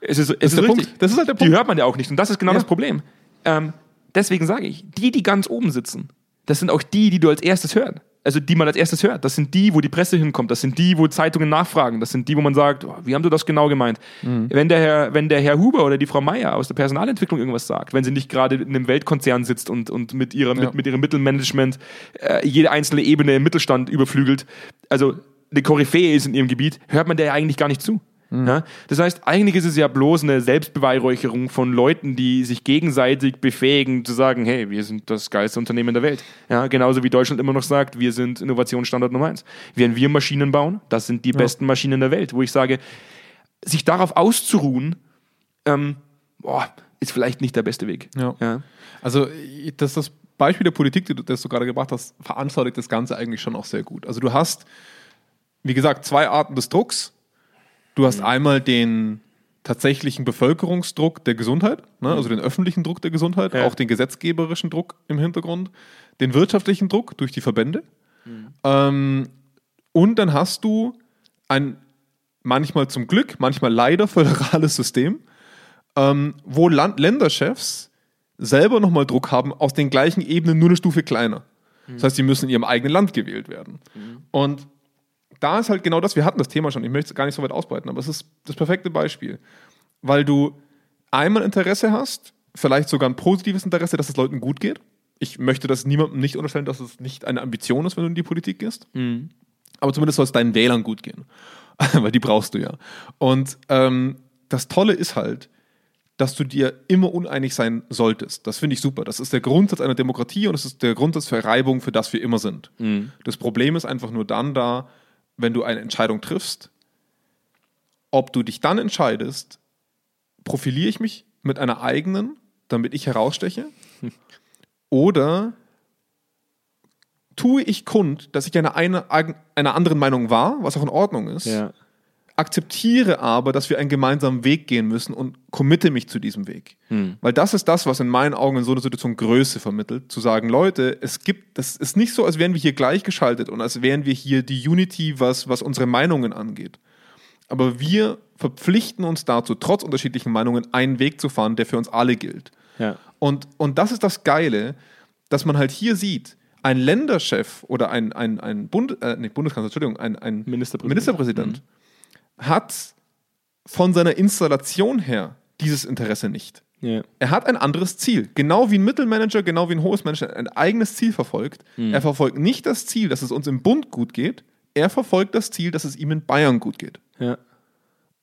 Es ist, es ist der richtig. Punkt. Das ist halt der Die Punkt. hört man ja auch nicht. Und das ist genau Ja. das Problem. Ähm, deswegen sage ich, die, die ganz oben sitzen, das sind auch die, die du als erstes hörst. Also die man als erstes hört. Das sind die, wo die Presse hinkommt. Das sind die, wo Zeitungen nachfragen. Das sind die, wo man sagt, oh, wie haben du das genau gemeint? Mhm. Wenn, der Herr, wenn der Herr Huber oder die Frau Meier aus der Personalentwicklung irgendwas sagt, wenn sie nicht gerade in einem Weltkonzern sitzt und, und mit, ihrer, Ja. mit, mit ihrem Mittelmanagement äh, jede einzelne Ebene im Mittelstand überflügelt, also eine Koryphäe ist in ihrem Gebiet, hört man der ja eigentlich gar nicht zu. Ja? Das heißt, eigentlich ist es ja bloß eine Selbstbeweihräucherung von Leuten, die sich gegenseitig befähigen, zu sagen, hey, wir sind das geilste Unternehmen der Welt. Ja, genauso wie Deutschland immer noch sagt, wir sind Innovationsstandort Nummer eins. Wenn wir Maschinen bauen, das sind die besten Maschinen der Welt. Wo ich sage, sich darauf auszuruhen, ähm, boah, ist vielleicht nicht der beste Weg. Ja. Ja. Also, das, das Beispiel der Politik, das du gerade gebracht hast, veranschaulicht das Ganze eigentlich schon auch sehr gut. Also, du hast, wie gesagt, zwei Arten des Drucks. Du hast einmal den tatsächlichen Bevölkerungsdruck der Gesundheit, ne? also den öffentlichen Druck der Gesundheit, Ja. auch den gesetzgeberischen Druck im Hintergrund, den wirtschaftlichen Druck durch die Verbände. Ähm, und dann hast du ein manchmal zum Glück, manchmal leider föderales System, ähm, wo Land Länderchefs selber nochmal Druck haben, aus den gleichen Ebenen nur eine Stufe kleiner. Das heißt, sie müssen in ihrem eigenen Land gewählt werden. Und da ist halt genau das, wir hatten das Thema schon, ich möchte es gar nicht so weit ausbreiten, aber es ist das perfekte Beispiel. Weil du einmal Interesse hast, vielleicht sogar ein positives Interesse, dass es Leuten gut geht. Ich möchte das niemandem nicht unterstellen, dass es nicht eine Ambition ist, wenn du in die Politik gehst. Aber zumindest soll es deinen Wählern gut gehen. Weil die brauchst du ja. Und ähm, das Tolle ist halt, dass du dir immer uneinig sein solltest. Das finde ich super. Das ist der Grundsatz einer Demokratie und es ist der Grundsatz für Reibung, für das wir immer sind. Das Problem ist einfach nur dann da, wenn du eine Entscheidung triffst, ob du dich dann entscheidest, profiliere ich mich mit einer eigenen, damit ich heraussteche, oder tue ich kund, dass ich einer, einer, einer anderen Meinung war, was auch in Ordnung ist, Ja. Akzeptiere aber, dass wir einen gemeinsamen Weg gehen müssen und committe mich zu diesem Weg. Weil das ist das, was in meinen Augen in so einer Situation Größe vermittelt, zu sagen, Leute, es gibt, das ist nicht so, als wären wir hier gleichgeschaltet und als wären wir hier die Unity, was, was unsere Meinungen angeht. Aber wir verpflichten uns dazu, trotz unterschiedlichen Meinungen einen Weg zu fahren, der für uns alle gilt. Ja. Und, und das ist das Geile, dass man halt hier sieht, ein Länderchef oder ein, ein, ein Bund, äh, nicht Bundeskanzler, Entschuldigung, ein, ein Ministerpräsident. Ministerpräsident hat von seiner Installation her dieses Interesse nicht. Ja. Er hat ein anderes Ziel. Genau wie ein Mittelmanager, genau wie ein hohes Manager ein eigenes Ziel verfolgt. Er verfolgt nicht das Ziel, dass es uns im Bund gut geht. Er verfolgt das Ziel, dass es ihm in Bayern gut geht. Ja.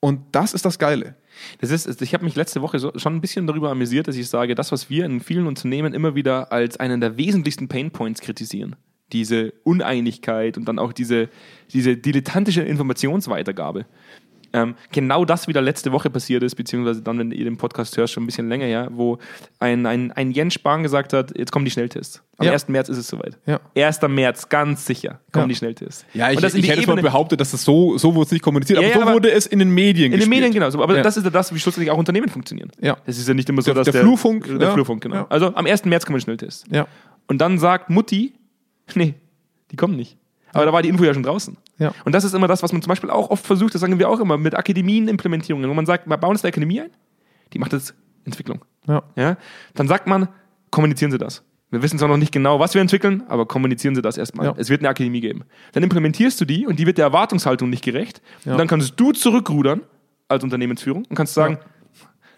Und das ist das Geile. Das ist, ich habe mich letzte Woche so, schon ein bisschen darüber amüsiert, dass ich sage, das, was wir in vielen Unternehmen immer wieder als einen der wesentlichsten Painpoints kritisieren, diese Uneinigkeit und dann auch diese, diese dilettantische Informationsweitergabe. ähm, genau das wieder letzte Woche passiert ist, beziehungsweise dann, wenn ihr den Podcast hört, schon ein bisschen länger, ja, wo ein, ein, ein Jens Spahn gesagt hat, jetzt kommen die Schnelltests. Am Ja. 1. März ist es soweit. Ja. 1. März, ganz sicher, kommen Ja. die Schnelltests. Ja, ich, ich hätte jetzt mal Ebene- behauptet, dass das so, so wurde es nicht kommuniziert, Ja, aber ja, so aber wurde es in den Medien In den gespielt. Medien genauso. Aber Ja. das ist ja das, wie schlussendlich auch Unternehmen funktionieren. Ja. Das ist ja nicht immer so, Der- dass der Flurfunk, Der ja. Flurfunk, genau. Ja. Also am 1. März kommen die Schnelltests. Ja. Und dann sagt Mutti, nee, die kommen nicht. Aber da war die Info ja schon draußen. Ja. Und das ist immer das, was man zum Beispiel auch oft versucht, das sagen wir auch immer, mit Akademienimplementierungen, wo man sagt, wir bauen jetzt eine Akademie ein, die macht jetzt Entwicklung. Ja. Ja? Dann sagt man, kommunizieren Sie das. Wir wissen zwar noch nicht genau, was wir entwickeln, aber kommunizieren Sie das erstmal. Ja. Es wird eine Akademie geben. Dann implementierst du die und die wird der Erwartungshaltung nicht gerecht. Ja. Und dann kannst du zurückrudern als Unternehmensführung und kannst sagen,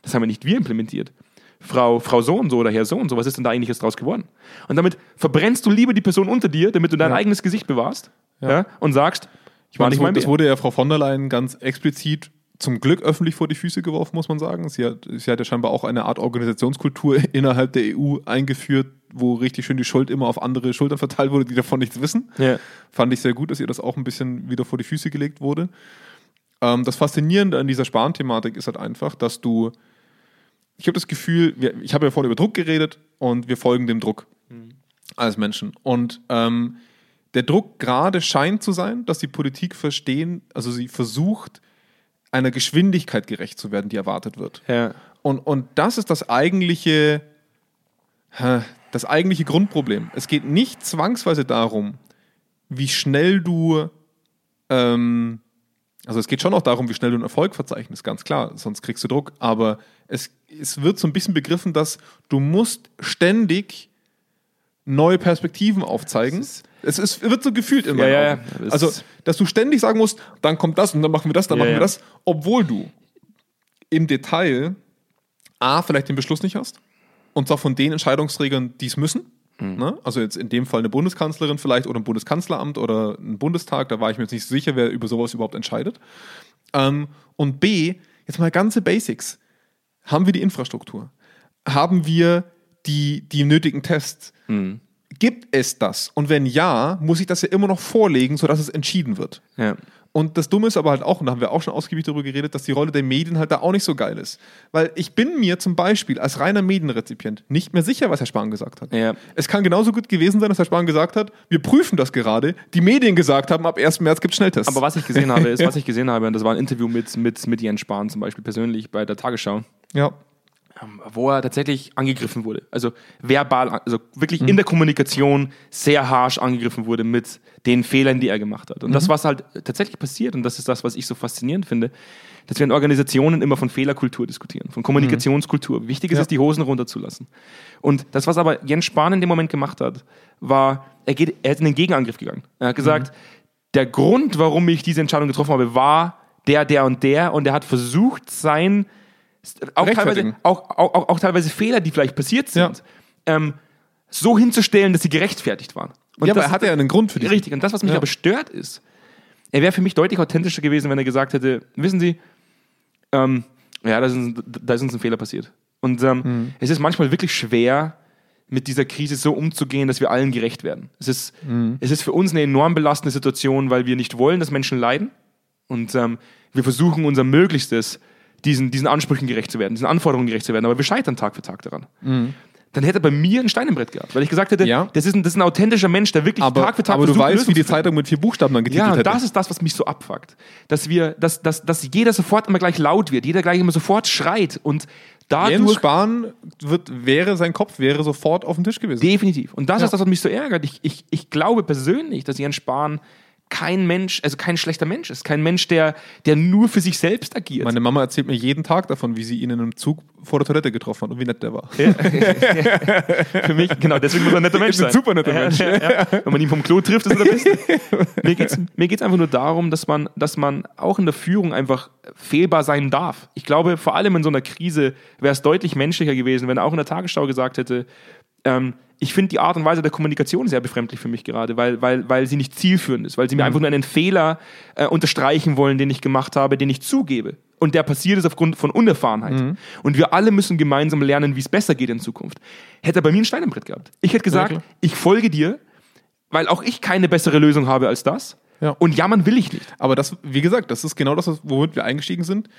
das haben wir nicht wir implementiert. Frau, Frau so und so oder Herr so und so, was ist denn da eigentlich jetzt draus geworden? Und damit verbrennst du lieber die Person unter dir, damit du dein Ja. eigenes Gesicht bewahrst Ja. ja. und sagst, ich war meine, nicht das, mein wurde- das wurde ja Frau von der Leyen ganz explizit zum Glück öffentlich vor die Füße geworfen, muss man sagen. Sie hat, sie hat ja scheinbar auch eine Art Organisationskultur innerhalb der EU eingeführt, wo richtig schön die Schuld immer auf andere Schultern verteilt wurde, die davon nichts wissen. Ja. Fand ich sehr gut, dass ihr das auch ein bisschen wieder vor die Füße gelegt wurde. Ähm, das Faszinierende an dieser Sparen-Thematik ist halt einfach, dass du, ich habe das Gefühl, wir, ich habe ja vorhin über Druck geredet und wir folgen dem Druck als Menschen. Und ähm, der Druck gerade scheint zu sein, dass die Politik verstehen, also sie versucht, einer Geschwindigkeit gerecht zu werden, die erwartet wird. Ja. Und, und das ist das eigentliche, das eigentliche Grundproblem. Es geht nicht zwangsweise darum, wie schnell du, ähm, also es geht schon auch darum, wie schnell du einen Erfolg verzeichnest, ganz klar, sonst kriegst du Druck, aber es, es wird so ein bisschen begriffen, dass du musst ständig neue Perspektiven aufzeigen. Es ist, wird so gefühlt immer. Ja, ja, Also, dass du ständig sagen musst, dann kommt das und dann machen wir das, dann Ja, machen wir das, obwohl du im Detail A, vielleicht den Beschluss nicht hast, und zwar von den Entscheidungsträgern, die es müssen. Mhm. Ne? Also jetzt in dem Fall eine Bundeskanzlerin vielleicht oder ein Bundeskanzleramt oder ein Bundestag, da war ich mir jetzt nicht so sicher, wer über sowas überhaupt entscheidet. Ähm, und B, jetzt mal ganze Basics. Haben wir die Infrastruktur? Haben wir die, die nötigen Tests? Gibt es das? Und wenn ja, muss ich das ja immer noch vorlegen, sodass es entschieden wird. Ja. Und das Dumme ist aber halt auch, und da haben wir auch schon ausgiebig darüber geredet, dass die Rolle der Medien halt da auch nicht so geil ist. Weil ich bin mir zum Beispiel als reiner Medienrezipient nicht mehr sicher, was Herr Spahn gesagt hat. Ja. Es kann genauso gut gewesen sein, dass Herr Spahn gesagt hat, wir prüfen das gerade, die Medien gesagt haben, ab 1. März gibt es Schnelltests. Aber was ich gesehen habe, ist, was ich gesehen habe, und das war ein Interview mit, mit, mit Jens Spahn zum Beispiel persönlich bei der Tagesschau, ja. Ähm, wo er tatsächlich angegriffen wurde. Also verbal, also wirklich in der Kommunikation sehr harsch angegriffen wurde mit den Fehlern, die er gemacht hat. Und das, was halt tatsächlich passiert, und das ist das, was ich so faszinierend finde, dass wir in Organisationen immer von Fehlerkultur diskutieren, von Kommunikationskultur. Wichtig ist Ja. es, die Hosen runterzulassen. Und das, was aber Jens Spahn in dem Moment gemacht hat, war, er, geht, er ist in den Gegenangriff gegangen. Er hat gesagt, der Grund, warum ich diese Entscheidung getroffen habe, war der, der und der. Und er hat versucht, sein auch teilweise, auch, auch, auch, teilweise Fehler, die vielleicht passiert sind, ähm, so hinzustellen, dass sie gerechtfertigt waren. Und ja, aber das er hatte ja einen Grund für die. Richtig. Und das, was mich Ja. aber stört, ist, er wäre für mich deutlich authentischer gewesen, wenn er gesagt hätte, wissen Sie, ähm, ja, da ist, uns, da ist uns ein Fehler passiert. Und ähm, Mhm. es ist manchmal wirklich schwer, mit dieser Krise so umzugehen, dass wir allen gerecht werden. Es ist, Mhm. es ist für uns eine enorm belastende Situation, weil wir nicht wollen, dass Menschen leiden. Und ähm, wir versuchen unser Möglichstes, diesen, diesen Ansprüchen gerecht zu werden, diesen Anforderungen gerecht zu werden, aber wir scheitern Tag für Tag daran. Dann hätte er bei mir ein Stein im Brett gehabt, weil ich gesagt hätte, Mhm. Ja. das, ist ein, das ist ein authentischer Mensch, der wirklich aber Tag für Tag aber du weißt, wie die. Zeitung mit vier Buchstaben dann getitelt Ja, hätte. das ist das, was mich so abfuckt. Dass wir, dass, dass, dass jeder sofort immer gleich laut wird, jeder gleich immer sofort schreit und Jens dadurch Spahn wird, wäre, sein Kopf wäre sofort auf dem Tisch gewesen. definitiv. Und das Ja. ist das, was mich so ärgert. Ich, ich, ich glaube persönlich, dass Jens Spahn kein Mensch, also kein schlechter Mensch ist, kein Mensch, der, der nur für sich selbst agiert. Meine Mama erzählt mir jeden Tag davon, wie sie ihn in einem Zug vor der Toilette getroffen hat und wie nett der war. für mich, genau, deswegen muss er ein netter Mensch Ist ein sein. super netter Mensch. Ja, ja. Wenn man ihn vom Klo trifft, ist er der Beste. mir geht es mir geht's einfach nur darum, dass man, dass man auch in der Führung einfach fehlbar sein darf. Ich glaube, vor allem in so einer Krise wäre es deutlich menschlicher gewesen, wenn er auch in der Tagesschau gesagt hätte, ähm, ich finde die Art und Weise der Kommunikation sehr befremdlich für mich gerade, weil, weil, weil sie nicht zielführend ist, weil sie mir einfach nur einen Fehler äh, unterstreichen wollen, den ich gemacht habe, den ich zugebe. Und der passiert ist aufgrund von Unerfahrenheit. Und wir alle müssen gemeinsam lernen, wie es besser geht in Zukunft. Hätte er bei mir einen Stein im Brett gehabt. Ich hätte gesagt, klar. ich folge dir, weil auch ich keine bessere Lösung habe als das. Ja. Und jammern will ich nicht. Aber das, wie gesagt, das ist genau das, womit wir eingestiegen sind.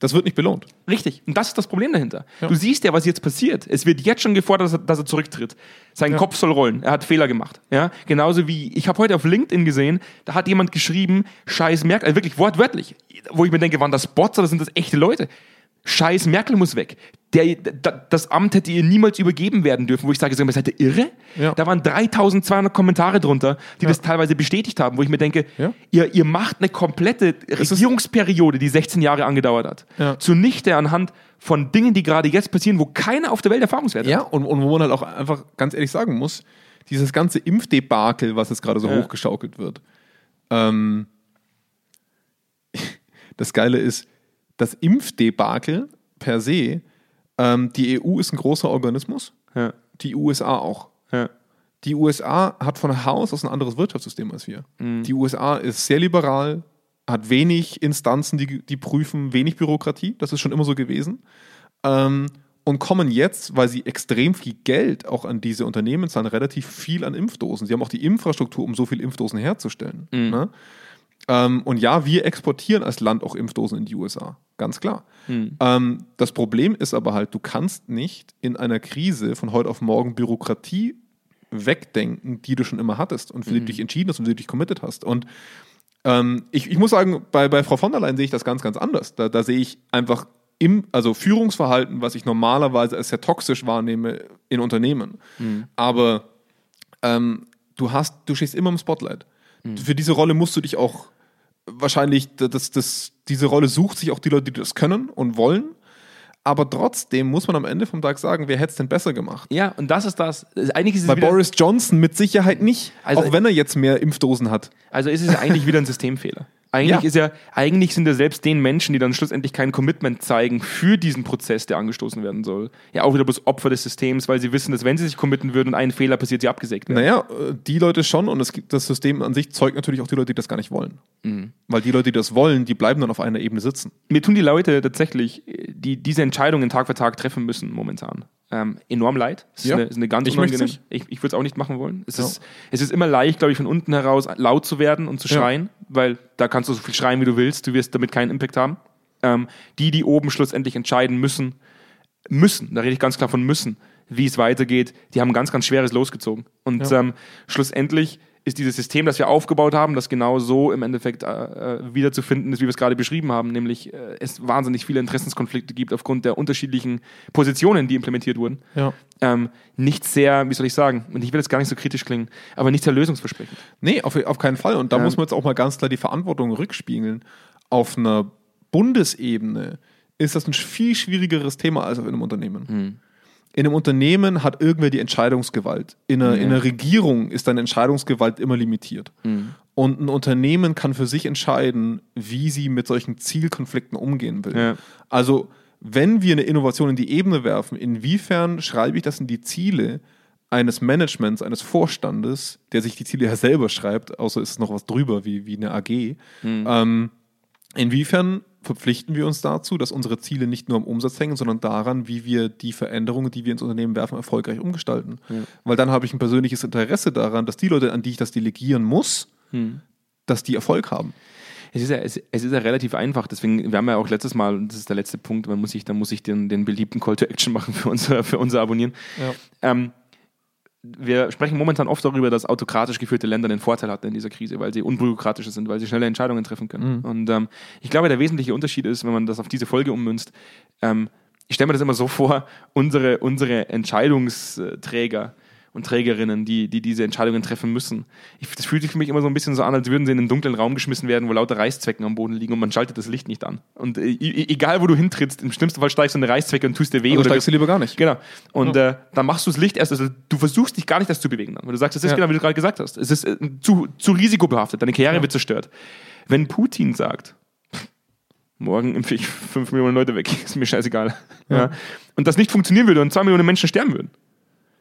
Das wird nicht belohnt. Richtig. Und das ist das Problem dahinter. Ja. Du siehst ja, was jetzt passiert. Es wird jetzt schon gefordert, dass er, dass er zurücktritt. Sein Ja. Kopf soll rollen. Er hat Fehler gemacht. Ja? Genauso wie, ich habe heute auf LinkedIn gesehen, da hat jemand geschrieben, scheiß Merkel, also wirklich wortwörtlich, wo ich mir denke, waren das Bots oder sind das echte Leute? Scheiß Merkel muss weg. Der, da, das Amt hätte ihr niemals übergeben werden dürfen, wo ich sage, sag mal, seid ihr irre? Ja. Da waren 3200 Kommentare drunter, die das teilweise bestätigt haben, wo ich mir denke, Ja. ihr, ihr macht eine komplette Regierungsperiode, die 16 Jahre angedauert hat, Ja. zunichte anhand von Dingen, die gerade jetzt passieren, wo keiner auf der Welt Erfahrungswerte Ja, hat. und, und wo man halt auch einfach ganz ehrlich sagen muss, dieses ganze Impfdebakel, was jetzt gerade so Ja. hochgeschaukelt wird, ähm, das Geile ist, das Impfdebakel per se, ähm, die EU ist ein großer Organismus, Ja. die USA auch. Ja. Die USA hat von Haus aus ein anderes Wirtschaftssystem als wir. Die USA ist sehr liberal, hat wenig Instanzen, die, die prüfen, wenig Bürokratie. Das ist schon immer so gewesen. Ähm, und kommen jetzt, weil sie extrem viel Geld auch an diese Unternehmen zahlen, relativ viel an Impfdosen. Sie haben auch die Infrastruktur, um so viele Impfdosen herzustellen. Ne? Ähm, und ja, wir exportieren als Land auch Impfdosen in die USA. Ganz klar. Ähm, das Problem ist aber halt, du kannst nicht in einer Krise von heute auf morgen Bürokratie wegdenken, die du schon immer hattest und für die du dich entschieden hast und für die du dich committed hast. Und ähm, ich, ich muss sagen, bei, bei Frau von der Leyen sehe ich das ganz, ganz anders. Da, da sehe ich einfach im, also Führungsverhalten, was ich normalerweise als sehr toxisch wahrnehme in Unternehmen. Aber ähm, du hast, du stehst immer im Spotlight. Für diese Rolle musst du dich auch wahrscheinlich, das, das, diese Rolle sucht sich auch die Leute, die das können und wollen. Aber trotzdem muss man am Ende vom Tag sagen, wer hätte es denn besser gemacht? ja, und das ist das. Eigentlich ist es Bei Boris Johnson mit Sicherheit nicht, Also- auch wenn er jetzt mehr Impfdosen hat. Also ist es eigentlich wieder ein Systemfehler. Eigentlich Ja. ist ja, eigentlich sind ja selbst den Menschen, die dann schlussendlich kein Commitment zeigen für diesen Prozess, der angestoßen werden soll, ja auch wieder bloß Opfer des Systems, weil sie wissen, dass wenn sie sich committen würden und ein Fehler passiert, sie abgesägt werden. Naja, äh, die Leute schon und gibt das System an sich zeugt natürlich auch die Leute, die das gar nicht wollen. Mhm. Weil die Leute, die das wollen, die bleiben dann auf einer Ebene sitzen. Mir tun die Leute tatsächlich, die diese Entscheidungen Tag für Tag treffen müssen momentan, ähm, enorm leid. Es ist, Ja. eine, ist eine ganz Ich möcht's unangenehm. nicht. Ich, ich würde es auch nicht machen wollen. Es, Ja. ist, es ist immer leicht, glaube ich, von unten heraus laut zu werden und zu Ja. schreien, weil da kannst du so viel schreien, wie du willst. Du wirst damit keinen Impact haben. Ähm, die, die oben schlussendlich entscheiden müssen, müssen, da rede ich ganz klar von müssen, wie es weitergeht, die haben ganz, ganz schweres losgezogen. Und Ja. ähm, schlussendlich ist dieses System, das wir aufgebaut haben, das genau so im Endeffekt äh, äh, wiederzufinden ist, wie wir es gerade beschrieben haben, nämlich äh, es wahnsinnig viele Interessenskonflikte gibt aufgrund der unterschiedlichen Positionen, die implementiert wurden. Ja. Ähm, nicht sehr, wie soll ich sagen, und ich will jetzt gar nicht so kritisch klingen, aber nicht sehr lösungsversprechend. Nee, auf, auf keinen Fall. Und da Ja. muss man jetzt auch mal ganz klar die Verantwortung rückspiegeln. Auf einer Bundesebene ist das ein viel schwierigeres Thema als auf einem Unternehmen. Hm. In einem Unternehmen hat irgendwer die Entscheidungsgewalt. In einer, in einer Regierung ist deine Entscheidungsgewalt immer limitiert. Hm. Und ein Unternehmen kann für sich entscheiden, wie sie mit solchen Zielkonflikten umgehen will. Ja. Also, wenn wir eine Innovation in die Ebene werfen, inwiefern schreibe ich das in die Ziele eines Managements, eines Vorstandes, der sich die Ziele ja selber schreibt, außer ist es noch was drüber, wie, wie eine AG. Ähm, inwiefern verpflichten wir uns dazu, dass unsere Ziele nicht nur am Umsatz hängen, sondern daran, wie wir die Veränderungen, die wir ins Unternehmen werfen, erfolgreich umgestalten. Weil dann habe ich ein persönliches Interesse daran, dass die Leute, an die ich das delegieren muss, dass die Erfolg haben. Es ist, ja, es, es ist ja relativ einfach, deswegen, wir haben ja auch letztes Mal, und das ist der letzte Punkt, man muss ich, da muss ich den, den beliebten Call to Action machen für unser, für unser Abonnieren. Ähm, wir sprechen momentan oft darüber, dass autokratisch geführte Länder den Vorteil hatten in dieser Krise, weil sie unbürokratischer sind, weil sie schnelle Entscheidungen treffen können. Und ähm, ich glaube, der wesentliche Unterschied ist, wenn man das auf diese Folge ummünzt, ähm, ich stelle mir das immer so vor, unsere, unsere Entscheidungsträger und Trägerinnen, die, die diese Entscheidungen treffen müssen. Ich, das fühlt sich für mich immer so ein bisschen so an, als würden sie in einen dunklen Raum geschmissen werden, wo lauter Reißzwecken am Boden liegen und man schaltet das Licht nicht an. Und äh, egal, wo du hintrittst, im schlimmsten Fall steigst du in eine Reißzwecke und tust dir weh. Oder oder steigst du lieber gar nicht. Genau. Und äh, dann machst du das Licht erst, also du versuchst dich gar nicht das zu bewegen dann. Weil du sagst, es ist Ja. genau, wie du gerade gesagt hast. Es ist äh, zu, zu risikobehaftet, deine Karriere wird zerstört. Wenn Putin sagt, morgen impfe ich fünf Millionen Leute weg, ist mir scheißegal. Ja. Und das nicht funktionieren würde und zwei Millionen Menschen sterben würden,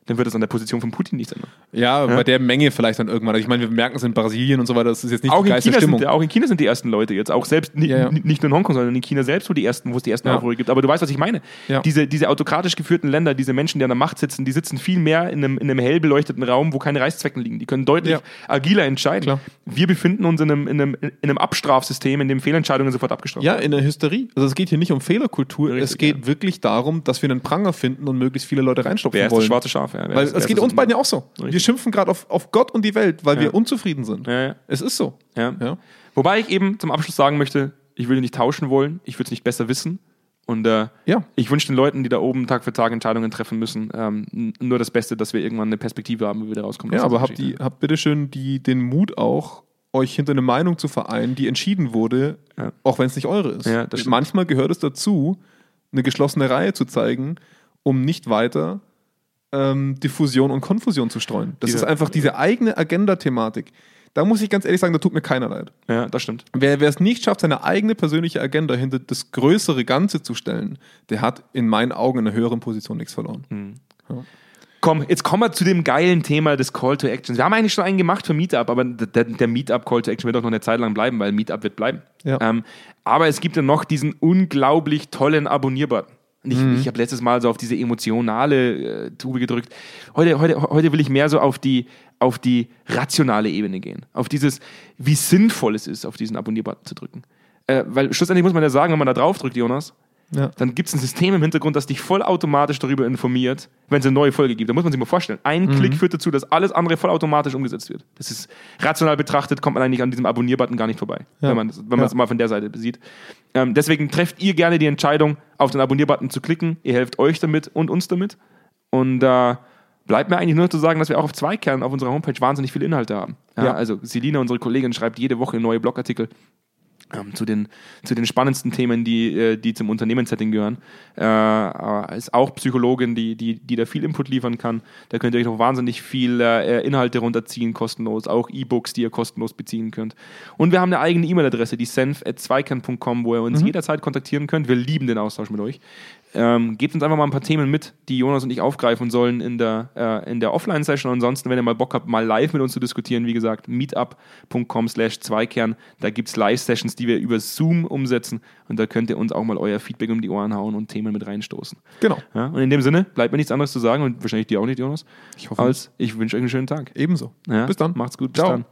dann wird es an der Position von Putin nichts ändern. Ja, bei der Menge vielleicht dann irgendwann. Also Ich meine, wir merken es in Brasilien und so weiter, das ist jetzt nicht Auch die geilste Stimmung. sind, auch in China sind die ersten Leute jetzt, auch selbst Ja, ja. ni- nicht nur in Hongkong, sondern in China selbst, wo die ersten, wo es die ersten Ja. Aufruhr gibt. Aber du weißt, was ich meine. Ja. Diese, diese autokratisch geführten Länder, diese Menschen, die an der Macht sitzen, die sitzen viel mehr in einem, in einem hell beleuchteten Raum, wo keine Reißzwecken liegen. Die können deutlich Ja. agiler entscheiden. Klar. Wir befinden uns in einem, in, einem, in einem Abstrafsystem, in dem Fehlentscheidungen sofort abgestraft Ja, in der Hysterie. Also es geht hier nicht um Fehlerkultur, Richtig, es geht ja. wirklich darum, dass wir einen Pranger finden und möglichst viele Leute reinstopfen Wer ist wollen. das schwarze Schaf? Wer Weil es geht uns beiden ja auch so. Richtig. Wir schimpfen gerade auf, auf Gott und die Welt, weil Ja. wir unzufrieden sind. Ja. Es ist so. Wobei ich eben zum Abschluss sagen möchte, ich würde nicht tauschen wollen, ich würde es nicht besser wissen. Und äh, Ja. ich wünsche den Leuten, die da oben Tag für Tag Entscheidungen treffen müssen, ähm, nur das Beste, dass wir irgendwann eine Perspektive haben, wie wir da rauskommen. Ja, aber habt, die, habt bitte schön die, den Mut auch, euch hinter eine Meinung zu vereinen, die entschieden wurde, Ja. auch wenn es nicht eure ist. Ja. Manchmal gehört es dazu, eine geschlossene Reihe zu zeigen, um nicht weiter ähm, Diffusion und Konfusion zu streuen. Das Diese- ist einfach diese eigene Agenda-Thematik. Da muss ich ganz ehrlich sagen, da tut mir keiner leid. Ja, das stimmt. Wer, es nicht schafft, seine eigene persönliche Agenda hinter das größere Ganze zu stellen, der hat in meinen Augen in einer höheren Position nichts verloren. Hm. Komm, jetzt kommen wir zu dem geilen Thema des Call to Actions. Wir haben eigentlich schon einen gemacht für Meetup, aber der, der Meetup Call to Action wird auch noch eine Zeit lang bleiben, weil Meetup wird bleiben. Ja. Ähm, aber es gibt ja noch diesen unglaublich tollen Abonnierbutton. Und Ich, Mhm. ich habe letztes Mal so auf diese emotionale äh, Tube gedrückt. Heute, heute, heute will ich mehr so auf die, auf die rationale Ebene gehen. Auf dieses, wie sinnvoll es ist, auf diesen Abonnierbutton zu drücken. Äh, weil schlussendlich muss man ja sagen, wenn man da drauf drückt, Jonas, Ja. dann gibt es ein System im Hintergrund, das dich vollautomatisch darüber informiert, wenn es eine neue Folge gibt. Da muss man sich mal vorstellen. Ein Mhm. Klick führt dazu, dass alles andere vollautomatisch umgesetzt wird. Das ist rational betrachtet, kommt man eigentlich an diesem Abonnier-Button gar nicht vorbei, Ja. wenn man es Ja. mal von der Seite sieht. Ähm, deswegen trefft ihr gerne die Entscheidung, auf den Abonnier-Button zu klicken. Ihr helft euch damit und uns damit. Und äh, bleibt mir eigentlich nur zu sagen, dass wir auch auf Zweikern auf unserer Homepage wahnsinnig viele Inhalte haben. Ja. Also Selina, unsere Kollegin, schreibt jede Woche neue Blogartikel ähm, zu, den, zu den spannendsten Themen, die, äh, die zum Unternehmenssetting gehören. Äh, aber ist auch Psychologin, die, die, die da viel Input liefern kann. Da könnt ihr euch noch wahnsinnig viel äh, Inhalte runterziehen, kostenlos. Auch E-Books, die ihr kostenlos beziehen könnt. Und wir haben eine eigene E-Mail-Adresse, die senf.zweikern.com, wo ihr uns jederzeit kontaktieren könnt. Wir lieben den Austausch mit euch. Ähm, gebt uns einfach mal ein paar Themen mit, die Jonas und ich aufgreifen sollen in der, äh, in der Offline-Session. Ansonsten, wenn ihr mal Bock habt, mal live mit uns zu diskutieren, wie gesagt, meetup.com slash Zweikern. Da gibt es Live-Sessions, die wir über Zoom umsetzen. Und da könnt ihr uns auch mal euer Feedback um die Ohren hauen und Themen mit reinstoßen. Genau. Ja? Und in dem Sinne, bleibt mir nichts anderes zu sagen und wahrscheinlich dir auch nicht, Jonas. Ich hoffe Als ich wünsche euch einen schönen Tag. Ebenso. Ja? Bis dann. Macht's gut. Bis Ciao. dann.